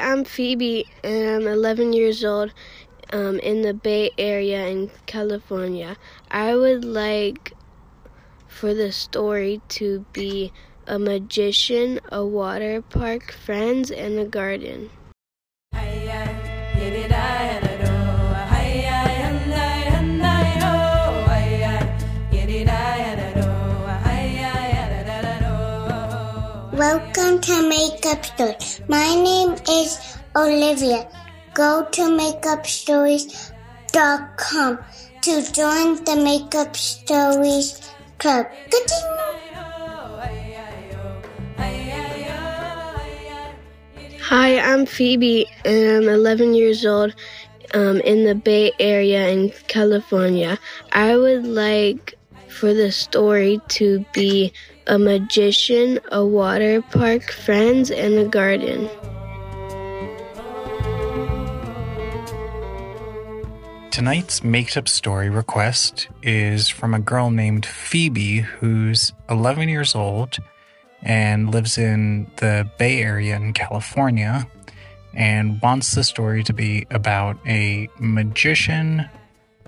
I'm Phoebe, and I'm 11 years old um, in the Bay Area in California. I would like for the story to be a magician, a water park, friends, and a garden. Made Up Story. My name is Olivia. Go to madeupstories.com to join the Made Up Stories Club. Hi, I'm Phoebe, and I'm 11 years old um, in the Bay Area in California. I would like for the story to be a magician, a water park, friends, and a garden. Tonight's Made Up Story request is from a girl named Phoebe who's 11 years old and lives in the Bay Area in California and wants the story to be about a magician,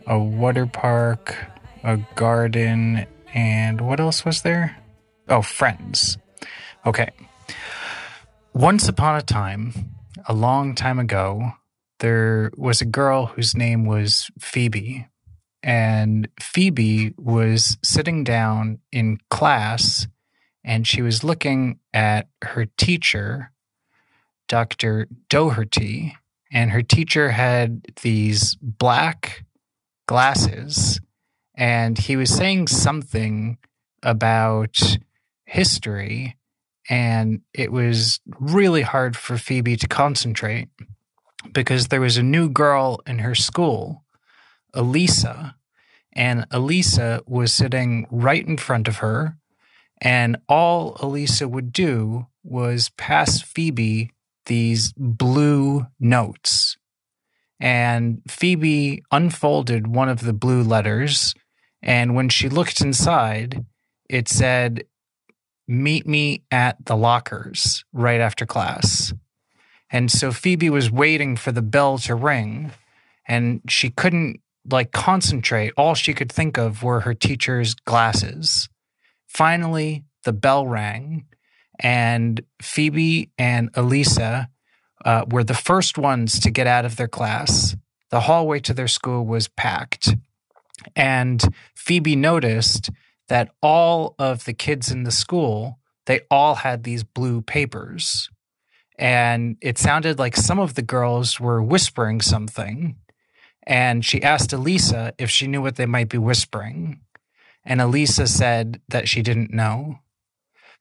a water park, a garden, and what else was there? Oh, friends. Okay. Once upon a time, a long time ago, there was a girl whose name was Phoebe. And Phoebe was sitting down in class and she was looking at her teacher, Dr. Doherty. And her teacher had these black glasses and he was saying something about history. And it was really hard for Phoebe to concentrate because there was a new girl in her school, Elisa, and Elisa was sitting right in front of her. And all Elisa would do was pass Phoebe these blue notes. And Phoebe unfolded one of the blue letters. And when she looked inside, it said, Meet me at the lockers right after class. And so Phoebe was waiting for the bell to ring and she couldn't like concentrate. All she could think of were her teacher's glasses. Finally, the bell rang and Phoebe and Elisa uh, were the first ones to get out of their class. The hallway to their school was packed. And Phoebe noticed that all of the kids in the school, they all had these blue papers and it sounded like some of the girls were whispering something. And she asked Elisa if she knew what they might be whispering. And Elisa said that she didn't know.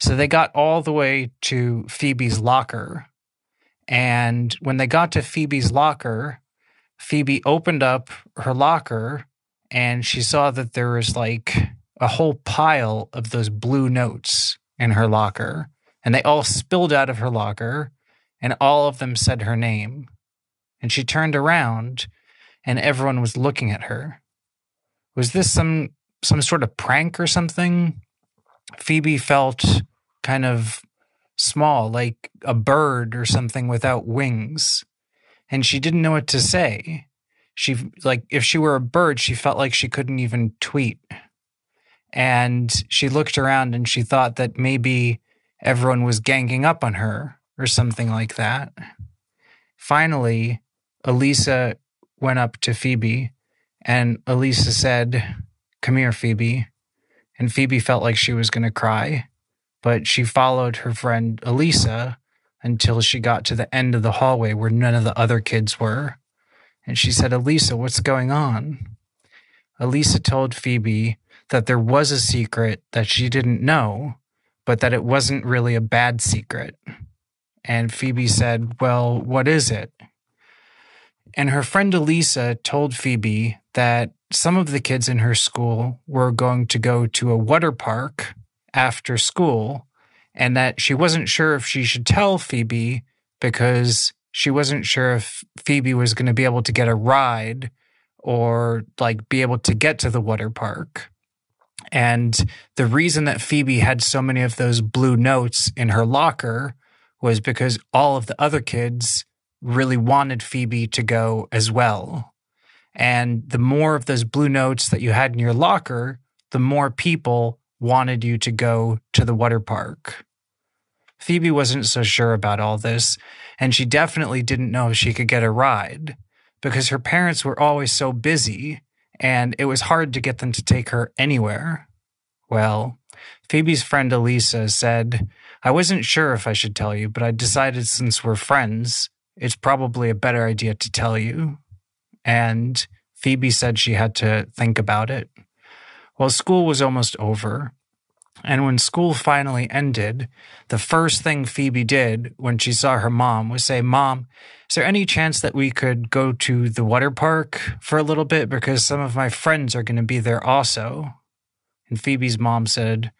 So they got all the way to Phoebe's locker. And when they got to Phoebe's locker, Phoebe opened up her locker and she saw that there was like a whole pile of those blue notes in her locker. And they all spilled out of her locker and all of them said her name. And she turned around, and everyone was looking at her. Was this some some sort of prank or something? Phoebe felt kind of small, like a bird or something without wings. And she didn't know what to say. She like if she were a bird, she felt like she couldn't even tweet. And she looked around and she thought that maybe everyone was ganging up on her or something like that. Finally, Elisa went up to Phoebe and Elisa said, Come here, Phoebe. And Phoebe felt like she was going to cry, but she followed her friend Elisa until she got to the end of the hallway where none of the other kids were. And she said, Elisa, what's going on? Elisa told Phoebe that there was a secret that she didn't know, but that it wasn't really a bad secret. And Phoebe said, Well, what is it? And her friend Elisa told Phoebe that some of the kids in her school were going to go to a water park after school and that she wasn't sure if she should tell Phoebe because she wasn't sure if Phoebe was going to be able to get a ride or like be able to get to the water park. And the reason that Phoebe had so many of those blue notes in her locker was because all of the other kids really wanted Phoebe to go as well. And the more of those blue notes that you had in your locker, the more people wanted you to go to the water park. Phoebe wasn't so sure about all this, and she definitely didn't know if she could get a ride because her parents were always so busy and it was hard to get them to take her anywhere. Well, Phoebe's friend Elisa said, I wasn't sure if I should tell you, but I decided since we're friends, it's probably a better idea to tell you. And Phoebe said she had to think about it. Well, school was almost over. And when school finally ended, the first thing Phoebe did when she saw her mom was say, Mom, is there any chance that we could go to the water park for a little bit? Because some of my friends are going to be there also. And Phoebe's mom said,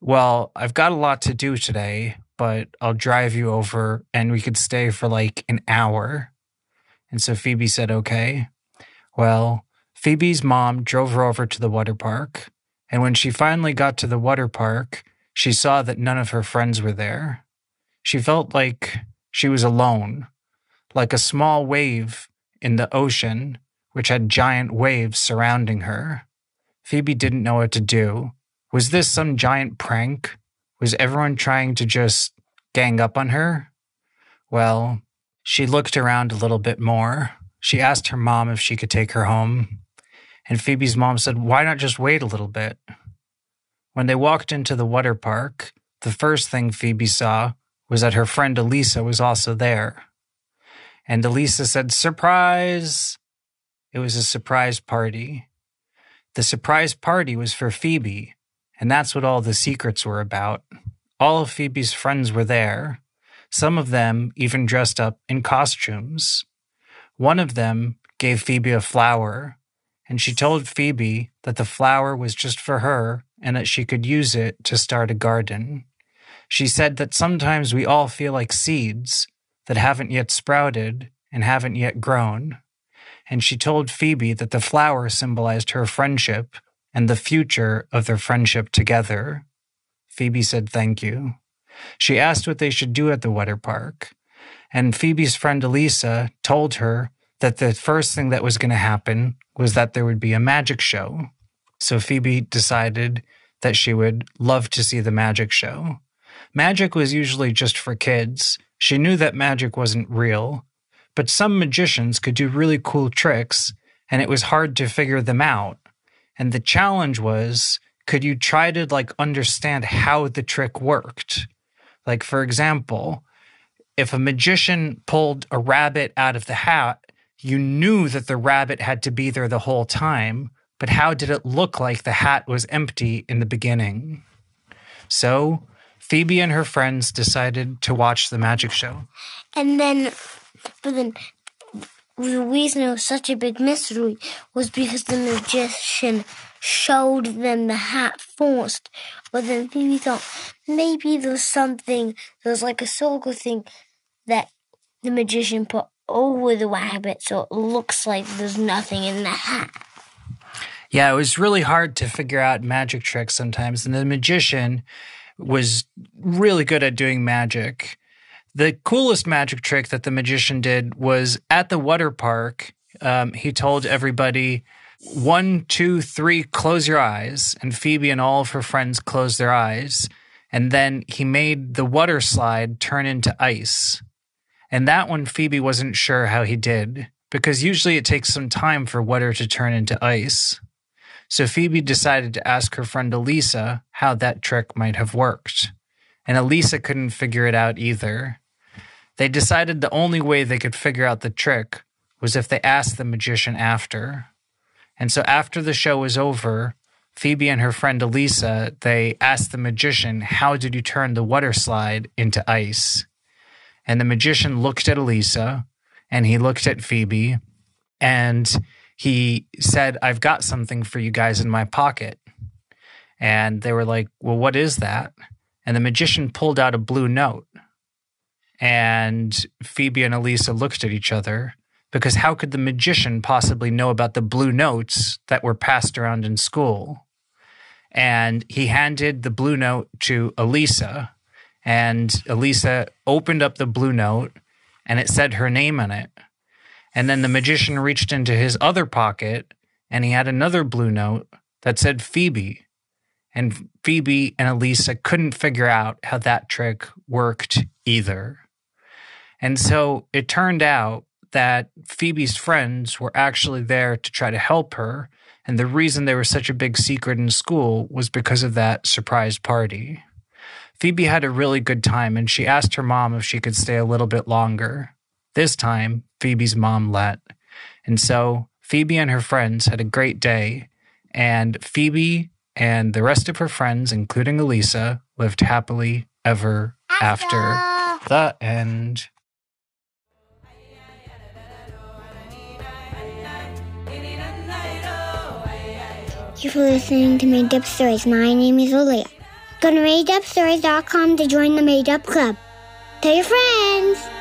Well, I've got a lot to do today, but I'll drive you over and we could stay for like an hour. And so Phoebe said, Okay. Well, Phoebe's mom drove her over to the water park. And when she finally got to the water park, she saw that none of her friends were there. She felt like she was alone, like a small wave in the ocean, which had giant waves surrounding her. Phoebe didn't know what to do. Was this some giant prank? Was everyone trying to just gang up on her? Well, she looked around a little bit more. She asked her mom if she could take her home. And Phoebe's mom said, Why not just wait a little bit? When they walked into the water park, the first thing Phoebe saw was that her friend Elisa was also there. And Elisa said, Surprise! It was a surprise party. The surprise party was for Phoebe, and that's what all the secrets were about. All of Phoebe's friends were there, some of them even dressed up in costumes. One of them gave Phoebe a flower and she told Phoebe that the flower was just for her and that she could use it to start a garden. She said that sometimes we all feel like seeds that haven't yet sprouted and haven't yet grown. And she told Phoebe that the flower symbolized her friendship and the future of their friendship together. Phoebe said thank you. She asked what they should do at the water park. And Phoebe's friend Elisa told her that the first thing that was going to happen was that there would be a magic show. So Phoebe decided that she would love to see the magic show. Magic was usually just for kids. She knew that magic wasn't real, but some magicians could do really cool tricks, and it was hard to figure them out. And the challenge was could you try to like understand how the trick worked? Like, for example, if a magician pulled a rabbit out of the hat, you knew that the rabbit had to be there the whole time, but how did it look like the hat was empty in the beginning? So Phoebe and her friends decided to watch the magic show. And then, but then the reason it was such a big mystery was because the magician showed them the hat first. But then Phoebe thought maybe there's something, there's like a circle thing that the magician put over the rabbit so it looks like there's nothing in the hat. Yeah, it was really hard to figure out magic tricks sometimes. And the magician was really good at doing magic. The coolest magic trick that the magician did was at the water park. Um, he told everybody, one, two, three, close your eyes. And Phoebe and all of her friends closed their eyes. And then he made the water slide turn into ice. And that one, Phoebe wasn't sure how he did, because usually it takes some time for water to turn into ice. So Phoebe decided to ask her friend Elisa how that trick might have worked. And Elisa couldn't figure it out either. They decided the only way they could figure out the trick was if they asked the magician after. And so after the show was over, Phoebe and her friend Elisa, they asked the magician, How did you turn the water slide into ice? And the magician looked at Elisa and he looked at Phoebe and he said, I've got something for you guys in my pocket. And they were like, Well, what is that? And the magician pulled out a blue note. And Phoebe and Elisa looked at each other because how could the magician possibly know about the blue notes that were passed around in school? And he handed the blue note to Elisa, and Elisa opened up the blue note and it said her name on it. And then the magician reached into his other pocket and he had another blue note that said Phoebe. And Phoebe and Elisa couldn't figure out how that trick worked either. And so it turned out that Phoebe's friends were actually there to try to help her. And the reason they were such a big secret in school was because of that surprise party. Phoebe had a really good time and she asked her mom if she could stay a little bit longer. This time, Phoebe's mom let. And so Phoebe and her friends had a great day, and Phoebe and the rest of her friends, including Elisa, lived happily ever after. after. The end. Thank you for listening to Made Up Stories. My name is Olia. Go to madeupstories.com to join the Made Up Club. Tell your friends.